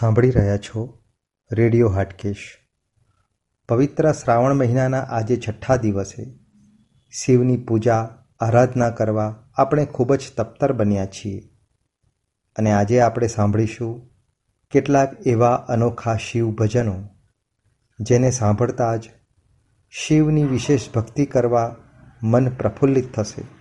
સાંભળી રહ્યા છો રેડિયો હાટકેશ. પવિત્ર શ્રાવણ મહિનાના આજે છઠ્ઠા દિવસે શિવની પૂજા, આરાધના કરવા આપણે ખૂબ જ તપ્તર બન્યા છીએ. અને આજે આપણે સાંભળીશું કેટલાક એવા અનોખા શિવ ભજનો જેને સાંભળતા જ શિવની વિશેષ ભક્તિ કરવા મન પ્રફુલ્લિત થશે.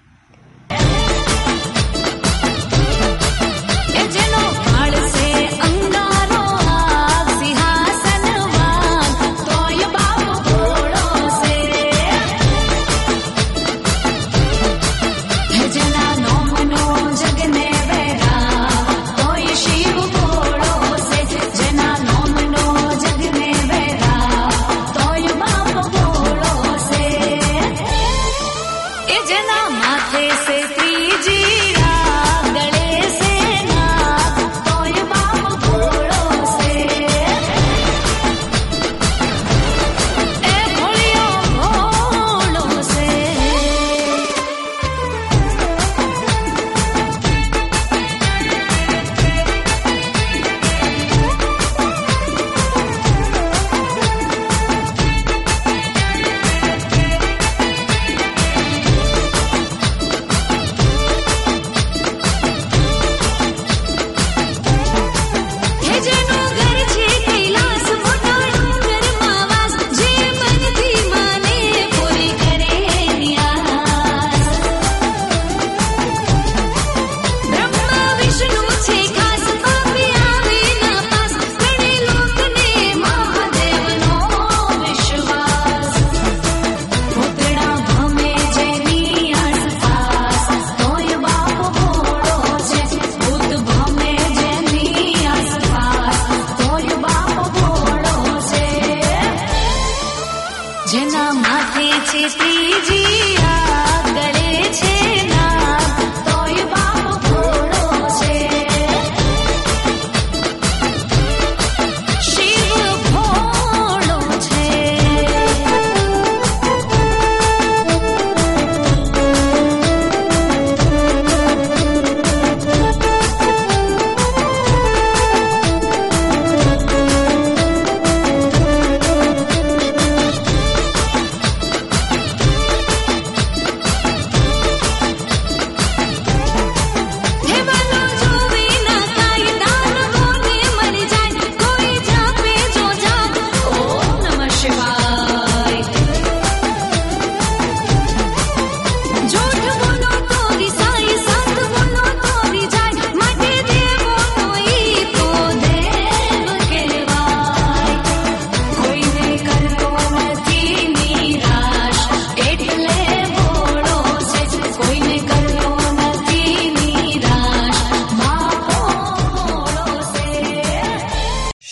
જેના માથે છે ત્રીજી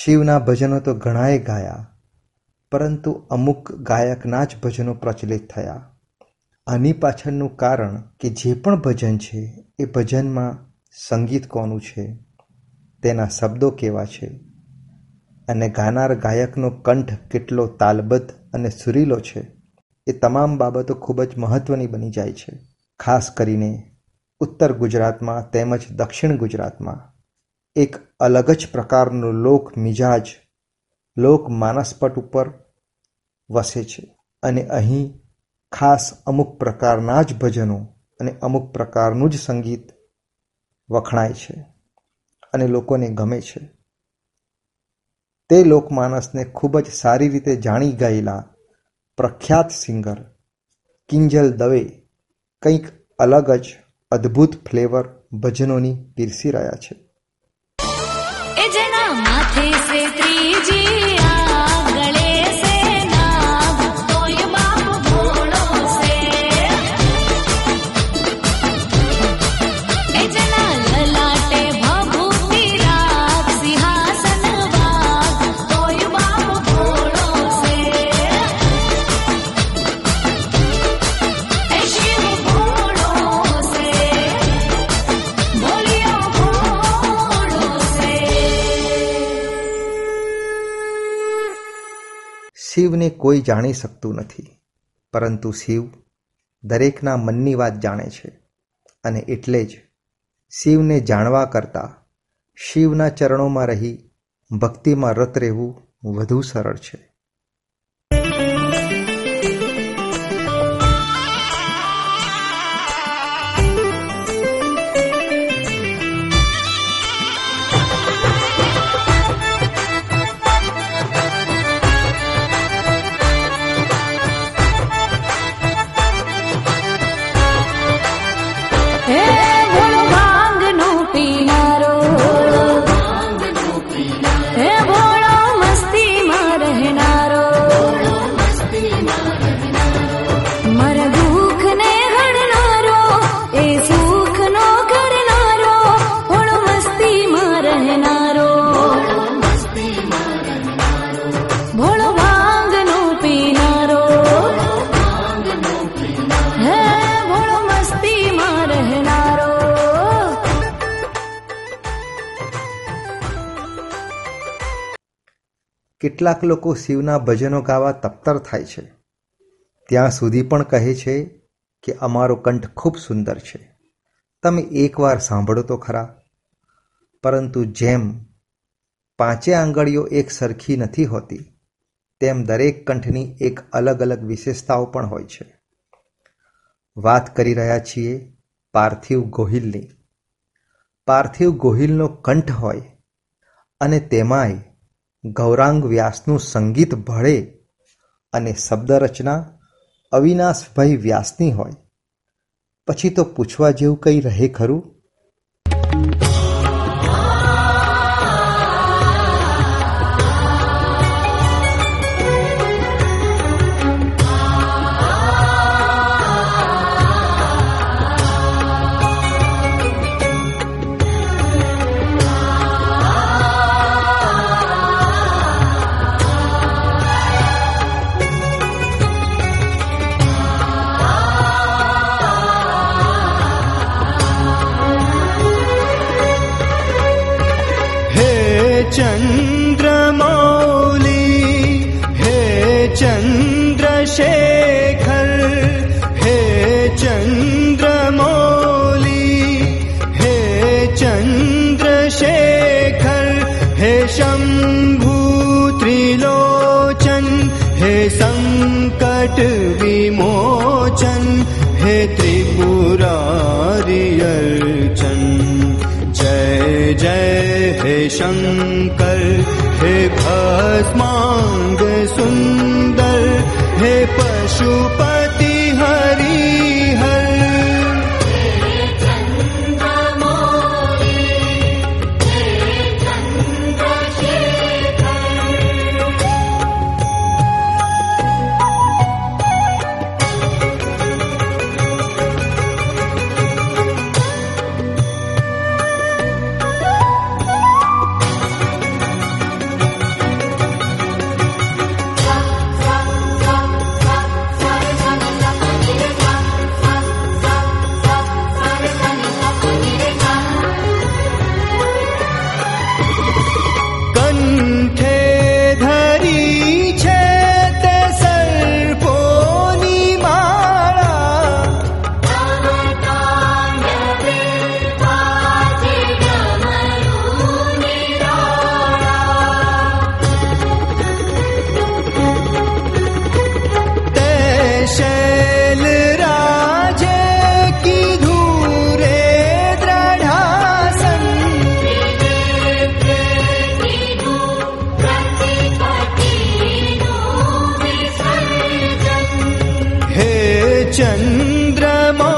શિવના ભજનો તો ઘણાએ ગાયા, પરંતુ અમુક ગાયકના જ ભજનો પ્રચલિત થયા. આની પાછળનું કારણ કે જે પણ ભજન છે, એ ભજનમાં સંગીત કોનું છે, તેના શબ્દો કેવા છે, અને ગાનાર ગાયકનો કંઠ કેટલો તાલબદ્ધ અને સુરીલો છે, એ તમામ બાબતો ખૂબ જ મહત્વની બની જાય છે. ખાસ કરીને ઉત્તર ગુજરાતમાં તેમજ દક્ષિણ ગુજરાતમાં એક અલગ જ પ્રકારનો લોક મિજાજ, લોક માનસપટ ઉપર વસે છે. અને અહીં ખાસ અમુક પ્રકારના જ ભજનો અને અમુક પ્રકારનું જ સંગીત વખણાય છે અને લોકોને ગમે છે. તે લોકમાનસને ખૂબ જ સારી રીતે જાણી ગયેલા પ્રખ્યાત સિંગર કિંજલ દવે કંઈક અલગ જ અદ્ભુત ફ્લેવર ભજનોની પીરસી રહ્યા છે. राधे से त्रिजी શિવને કોઈ જાણી શકતું નથી. પરંતુ શિવ દરેકના મનની વાત જાણે છે અને એટલે જ શિવને જાણવા કરતાં શિવના ચરણોમાં રહી ભક્તિમાં રત રહેવું વધુ સરળ છે. કેટલાક લોકો શિવના ભજનો ગાવા તપ્તર થાય છે. ત્યાં સુધી પણ કહે છે કે અમારો કંઠ ખૂબ સુંદર છે. તમે એકવાર સાંભળો તો ખરા. પરંતુ જેમ પાંચે આંગળીઓ એક સરખી નથી હોતી, તેમ દરેક કંઠની એક અલગ અલગ વિશેષતાઓ પણ હોય છે. વાત કરી રહ્યા છીએ પાર્થિવ ગોહિલની. પાર્થિવ ગોહિલનો કંઠ હોય અને તેમાંય ગૌરાંગ વ્યાસનું સંગીત ભળે અને શબ્દરચના અવિનાશભાઈ વ્યાસની હોય. પછી તો પૂછવા જેવું કંઈ રહે ખરું? शङ्कर हे भस्माङ्ग सुन्दर हे चन्द्रमा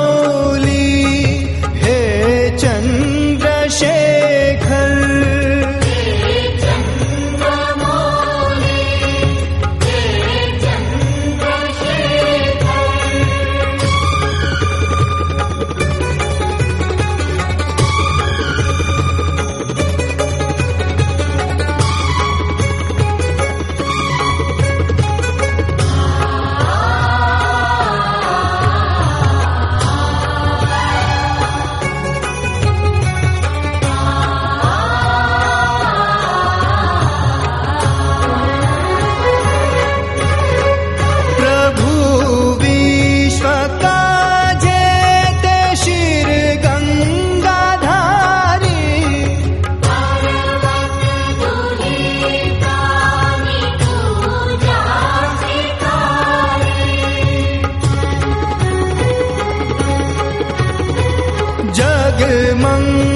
मंग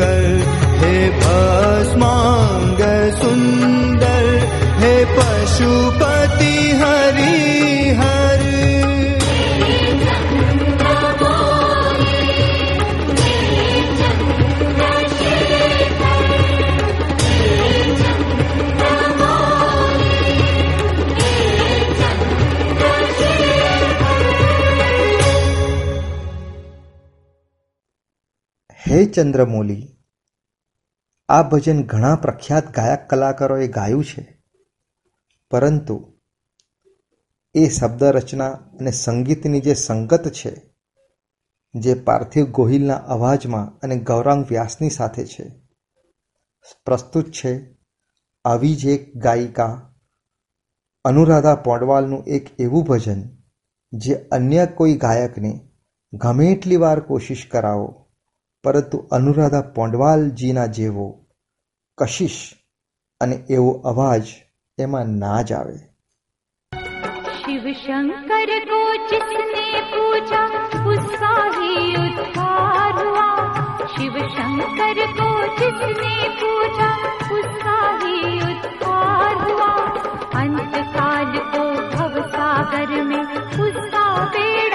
कर हे भस्मा હે ચંદ્રમૌલી, આ ભજન ઘણા પ્રખ્યાત ગાયક કલાકારોએ ગાયું છે. પરંતુ એ શબ્દ રચના અને સંગીતની જે સંગત છે, જે પાર્થિવ ગોહિલના અવાજમાં અને ગૌરાંગ વ્યાસની સાથે છે, પ્રસ્તુત છે આવી જ એક ગાયિકા અનુરાધા પોંડવાલનું એક એવું ભજન, જે અન્ય કોઈ ગાયકને ગમે એટલી વાર કોશિશ કરાવો. પરંતુ અનુરાધા પોંડવાલજીના જેવો કશિશ અને એવો અવાજ એમાં ના જ આવે शिव शंकर को जिसने पूजा उसका ही उद्धार हुआ शिव शंकर को जिसने पूजा उसका ही उद्धार हुआ अंत काल को भव सागर में उसका बेड़ा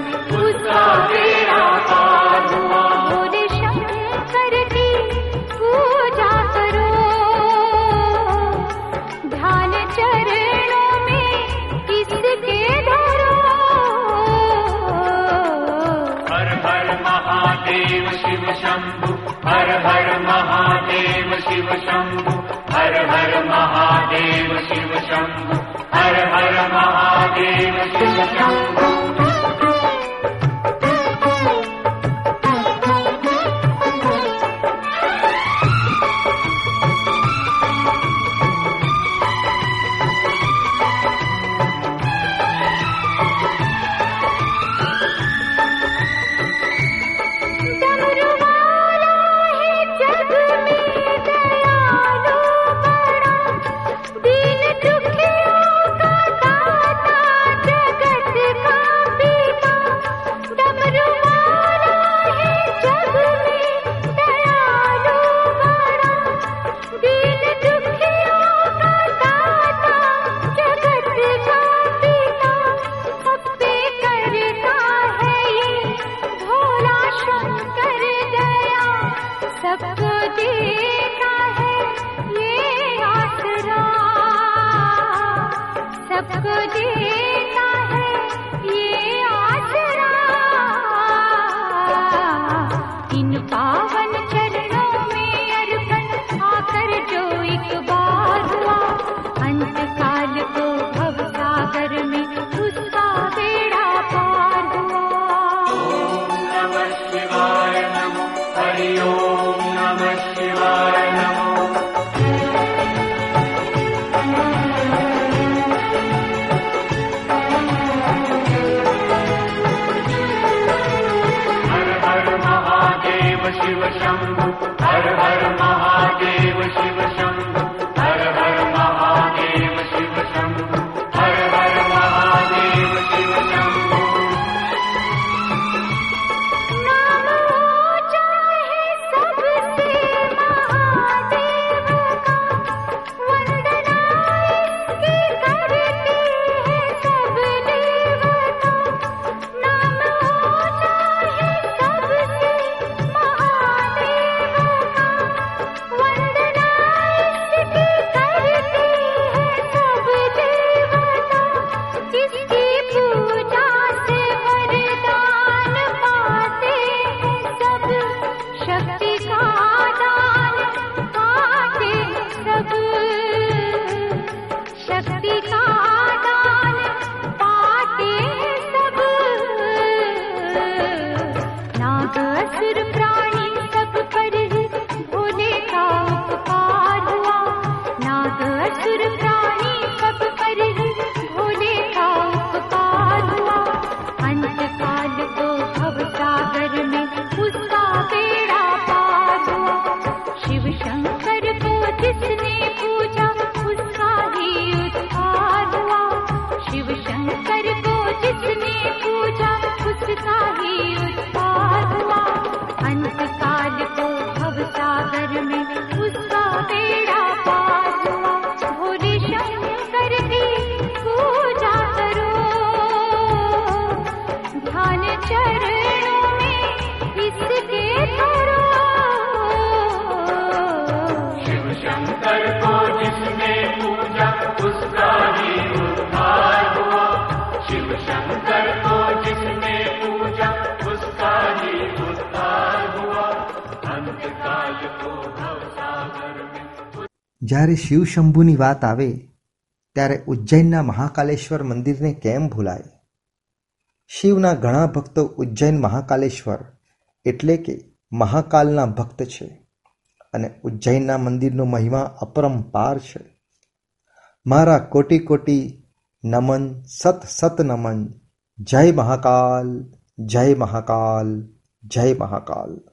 शिव शंभु आखिर જ્યારે શિવશંભુની વાત આવે, ત્યારે ઉજ્જૈનના મહાકાલેશ્વર મંદિરને કેમ ભૂલાય? શિવના ઘણા ભક્તો ઉજ્જૈન મહાકાલેશ્વર એટલે કે મહાકાલના ભક્ત છે અને ઉજ્જૈનના મંદિરનો મહિમા અપરંપાર છે. મારા કોટી કોટી નમન, સત સત નમન. જય મહાકાલ જય મહાકાલ જય મહાકાલ.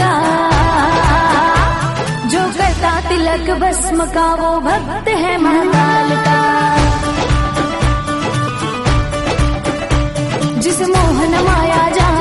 का जो करता तिलक भस्म का वो भक्त है महाकाल का। जिस मोहन माया जा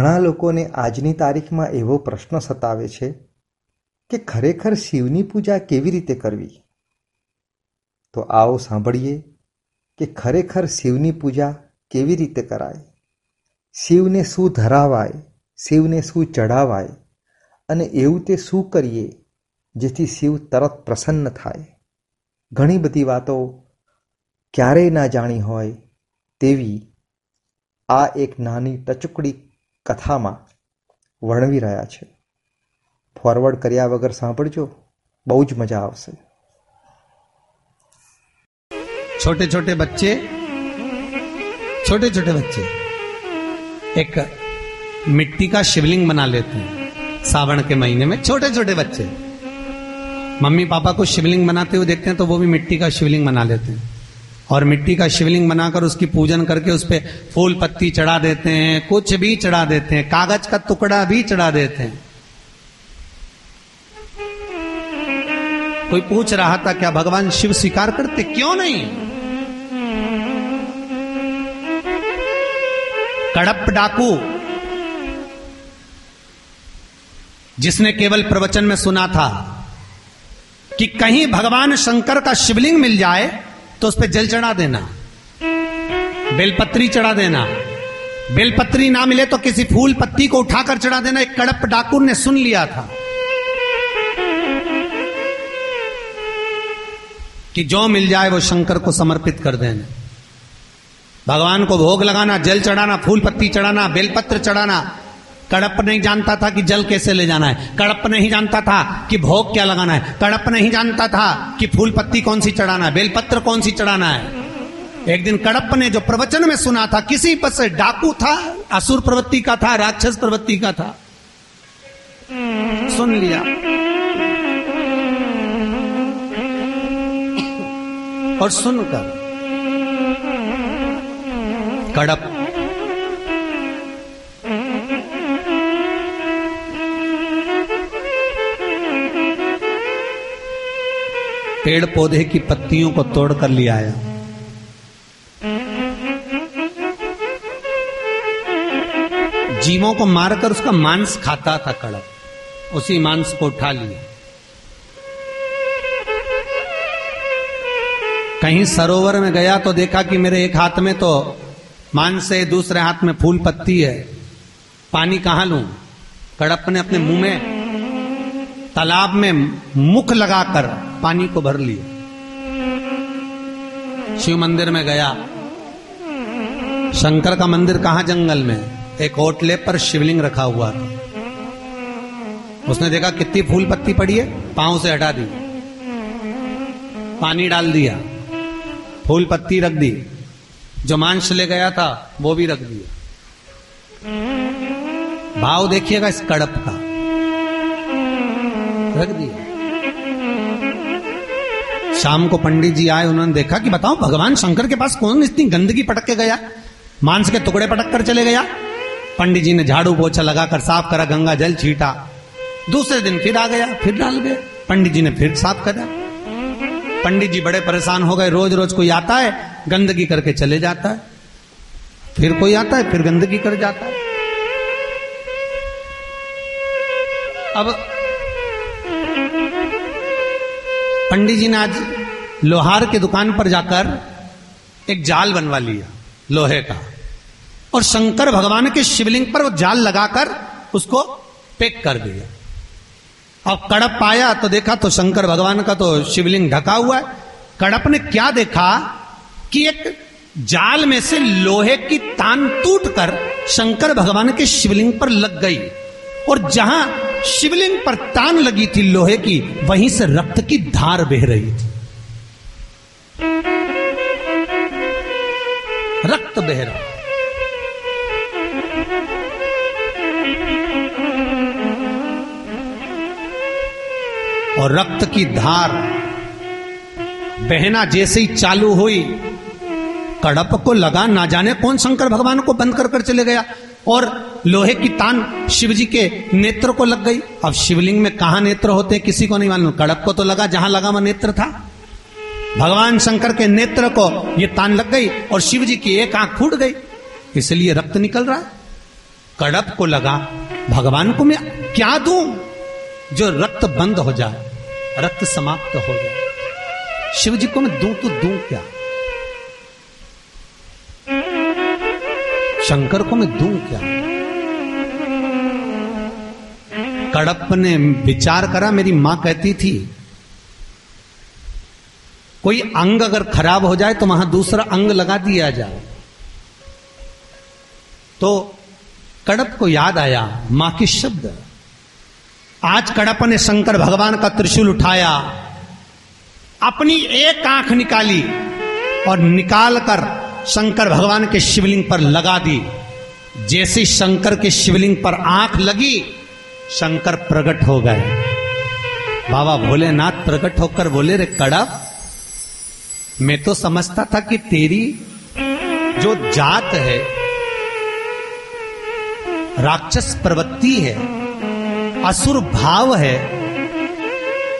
ઘણા લોકોને આજની તારીખમાં એવો પ્રશ્ન સતાવે છે કે ખરેખર શિવની પૂજા કેવી રીતે કરવી? તો આવો સાંભળીએ કે ખરેખર શિવની પૂજા કેવી રીતે કરાય? શિવને શું ધરાવાય? શિવને શું ચઢાવાય? અને એવું તે શું કરીએ જેથી શિવ તરત પ્રસન્ન થાય? ઘણી બધી વાતો ક્યારેય ના જાણી હોય તેવી આ એક નાની ટચુકડી કથામાં વર્ણવી રહ્યા છે ફોરવર્ડ કર્યા વગર સાંભળજો બહુ જ મજા આવશે छोटे छोटे बच्चे छोटे छोटे बच्चे एक मिट्टी का शिवलिंग बना लेते हैं सावन के महीने में छोटे छोटे बच्चे मम्मी पापा को शिवलिंग बनाते हुए देखते हैं तो वो भी मिट्टी का शिवलिंग बना लेते हैं और मिट्टी का शिवलिंग बनाकर उसकी पूजन करके उस पर फूल पत्ती चढ़ा देते हैं, कुछ भी चढ़ा देते हैं, कागज़ का टुकड़ा भी चढ़ा देते हैं। कोई पूछ रहा था, क्या भगवान शिव स्वीकार करते? क्यों नहीं? कड़प डाकू। जिसने केवल प्रवचन में सुना था कि कहीं भगवान शंकर का शिवलिंग मिल जाए तो उस पर जल चढ़ा देना। बेलपत्री चढ़ा देना। बेलपत्री ना मिले तो किसी फूल पत्ती को उठाकर चढ़ा देना। एक कड़प डाकुर ने सुन लिया था कि जो मिल जाए वो शंकर को समर्पित कर देना। भगवान को भोग लगाना, जल चढ़ाना, फूल पत्ती चढ़ाना बेलपत्र चढ़ाना कड़प नहीं जानता था कि जल कैसे ले जाना है। कड़प नहीं जानता था कि भोग क्या लगाना है। कड़प नहीं जानता था कि फूल पत्ती कौन सी चढ़ाना है, बेलपत्र कौन सी चढ़ाना है। एक दिन कड़प ने जो प्रवचन में सुना था, किसी पर से डाकू था, असुर प्रवृत्ति का था, राक्षस प्रवृत्ति का था। सुन लिया। और सुनकर कड़प पेड़ पौधे की पत्तियों को तोड़कर ले आया। जीवों को मारकर उसका मांस खाता था कड़प उसी मांस को उठा लिया। कहीं सरोवर में गया तो देखा कि मेरे एक हाथ में तो मांस है, दूसरे हाथ में फूल पत्ती है। पानी कहाँ लू? कड़प ने अपने मुँह में, तालाब में मुख लगाकर पानी को भर लिया शिव मंदिर में गया। शंकर का मंदिर कहाँ जंगल में? एक होटले पर शिवलिंग रखा हुआ था। उसने देखा कितनी फूल पत्ती पड़ी है, पाँव से हटा दी। पानी डाल दिया। फूल पत्ती रख दी। जो मांस ले गया था, वो भी रख दिया। भाव देखिएगा इस कड़प का। रख दिया। शाम को पंडित जी आए, उन्होंने देखा कि बताओ, भगवान शंकर के पास कौन इतनी गंदगी पटक के गया? मांस के टुकड़े पटक कर चले गया। पंडित जी ने झाड़ू पोछा लगाकर साफ़ करा, गंगा जल छीटा। दूसरे दिन फिर आ गया, फिर डाल गए। पंडित जी ने फिर साफ़ करा। पंडित जी बड़े परेशान हो गए। रोज रोज कोई आता है, गंदगी करके चले जाता है। फिर कोई आता है, फिर गंदगी कर जाता है। अब पंडित जी ने आज लोहार के दुकान पर जाकर एक जाल बनवा लिया, लोहे का। और शंकर भगवान के शिवलिंग पर वो जाल लगाकर उसको पैक कर दिया। और कड़प पाया तो देखा तो शंकर भगवान का तो शिवलिंग ढका हुआ है। कड़प ने क्या देखा कि एक जाल में से लोहे की तान टूटकर शंकर भगवान के शिवलिंग पर लग गई। और जहाँ शिवलिंग पर तान लगी थी लोहे की, वहीं से रक्त की धार बह रही थी। रक्त बह रहा। और रक्त की धार बहना जैसे ही चालू हुई, कड़प को लगा ना जाने कौन शंकर भगवान को बंद कर कर चले गया। और लोहे की तान शिव जी के नेत्र को लग गई। अब शिवलिंग में कहा नेत्र होते किसी को नहीं मालूम। कड़प को तो लगा, जहाँ लगा वह नेत्र था। भगवान शंकर के नेत्र को ये तान लग गई और शिव जी की एक आँख फूट गई। इसलिए रक्त निकल रहा है। कड़प को लगा, भगवान को मैं क्या दूँ जो रक्त बंद हो जाए, रक्त समाप्त हो जाए। शिव जी को मैं दूँ तो दूँ क्या? शंकर को मैं दूँ क्या? कड़प ने विचार करा, मेरी माँ कहती थी, कोई अंग अगर खराब हो जाए तो वहाँ दूसरा अंग लगा दिया जाए। तो कड़प को याद आया, माँ की शब्द, आज कड़प ने शंकर भगवान का त्रिशूल उठाया, अपनी एक आँख निकाली और निकालकर शंकर भगवान के शिवलिंग पर लगा दी। जैसे शंकर के शिवलिंग पर आँख लगी, शंकर प्रकट हो गए। बाबा भोलेनाथ प्रकट होकर बोले, रे कड़प मैं तो समझता था कि तेरी जो जात है, राक्षस प्रवृत्ति है, असुर भाव है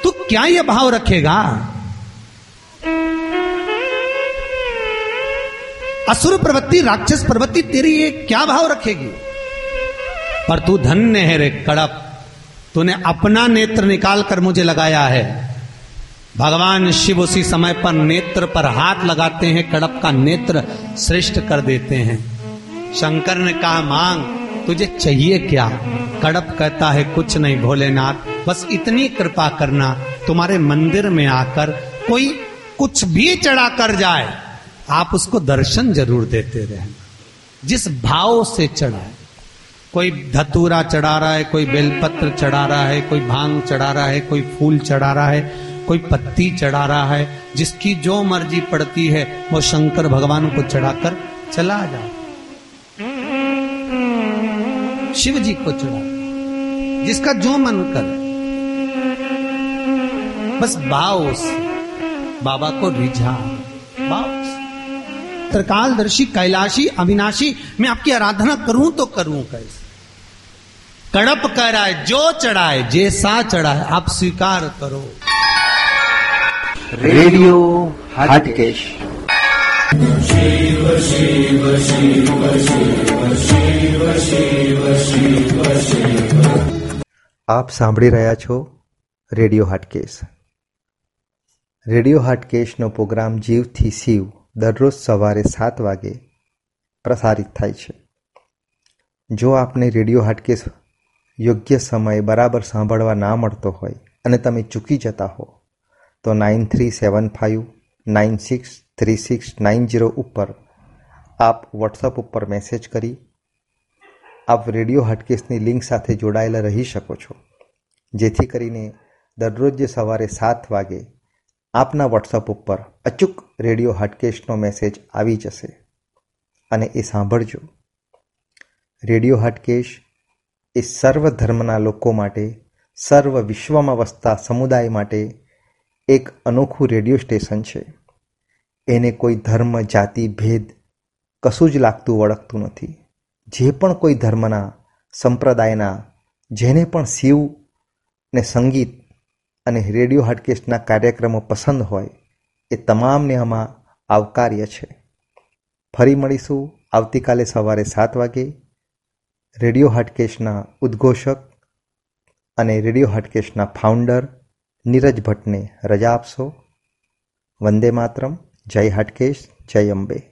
तो क्या यह भाव रखेगा? असुर प्रवृत्ति, राक्षस प्रवृत्ति, तेरी ये क्या भाव रखेगी? पर तू धन्य है रे कड़प। तूने अपना नेत्र निकाल कर मुझे लगाया है। भगवान शिव उसी समय पर नेत्र पर हाथ लगाते हैं, कड़प का नेत्र श्रेष्ठ कर देते हैं। शंकर ने कहा, मांग, तुझे चाहिए क्या? कड़प कहता है, कुछ नहीं भोलेनाथ, बस इतनी कृपा करना। तुम्हारे मंदिर में आकर कोई कुछ भी चढ़ा कर जाए। आप उसको दर्शन ज़रूर देते रहना जिस भाव से चढ़ाए कोई धतूरा चढ़ा रहा है, कोई बेलपत्र चढ़ा रहा है, कोई भाँग चढ़ा रहा है, कोई फूल चढ़ा रहा है, कोई पत्ती चढ़ा रहा है, जिसकी जो मर्ज़ी पड़ती है, वो शंकर भगवान को चढ़ाकर चला जा शिव जी को चढ़ा, जिसका जो मन करे। बस भाव से बाबा को रिझा। से त्रिकालदर्शी कैलाशी अविनाशी मैं आपकी आराधना करूं तो करूं कैसे कड़प कह रहा है जो चढ़ाए जैसा चढ़ाए आप स्वीकार करो रेडियो हाटकेश આપ સાંભળી રહ્યા છો રેડિયો હાટકેસ રેડિયો હાટકેશનો પ્રોગ્રામ જીવથી શિવ દરરોજ સવારે સાત વાગે પ્રસારિત થાય છે. જો આપને રેડિયો હાટકેસ યોગ્ય સમયે બરાબર સાંભળવા ના મળતો હોય અને તમે ચૂકી જતા હો, તો nine three seven five, nine six three six nine zero ઉપર આપ વોટ્સઅપ ઉપર મેસેજ કરી આપ રેડિયો હાટકેસની લિંક સાથે જોડાયેલા રહી શકો છો. જેથી કરીને દરરોજ સવારે સાત વાગે આપના વોટ્સઅપ ઉપર અચૂક રેડિયો હાટકેશનો મેસેજ આવી જશે. અને એ સાંભળજો. રેડિયો હાટકેશ એ સર્વ ધર્મના લોકો માટે, સર્વ વિશ્વમાં વસતા સમુદાય માટે એક અનોખું રેડિયો સ્ટેશન છે. એને કોઈ ધર્મ, જાતિ, ભેદ કશું જ લાગતું વળગતું નથી. જે પણ કોઈ ધર્મના, સંપ્રદાયના, જેને પણ શિવ ને સંગીત અને રેડિયો હાટકેશના કાર્યક્રમો પસંદ હોય એ તમામને આમાં આવકાર્ય છે. ફરી મળીશું આવતીકાલે સવારે સાત વાગે રેડિયો હાટકેશના ઉદ્ઘોષક અને રેડિયો હાટકેશના ફાઉન્ડર નીરજ ભટ્ટને રજા આપશો. વંદે માતરમ. જય હાટકેશ. જય અંબે.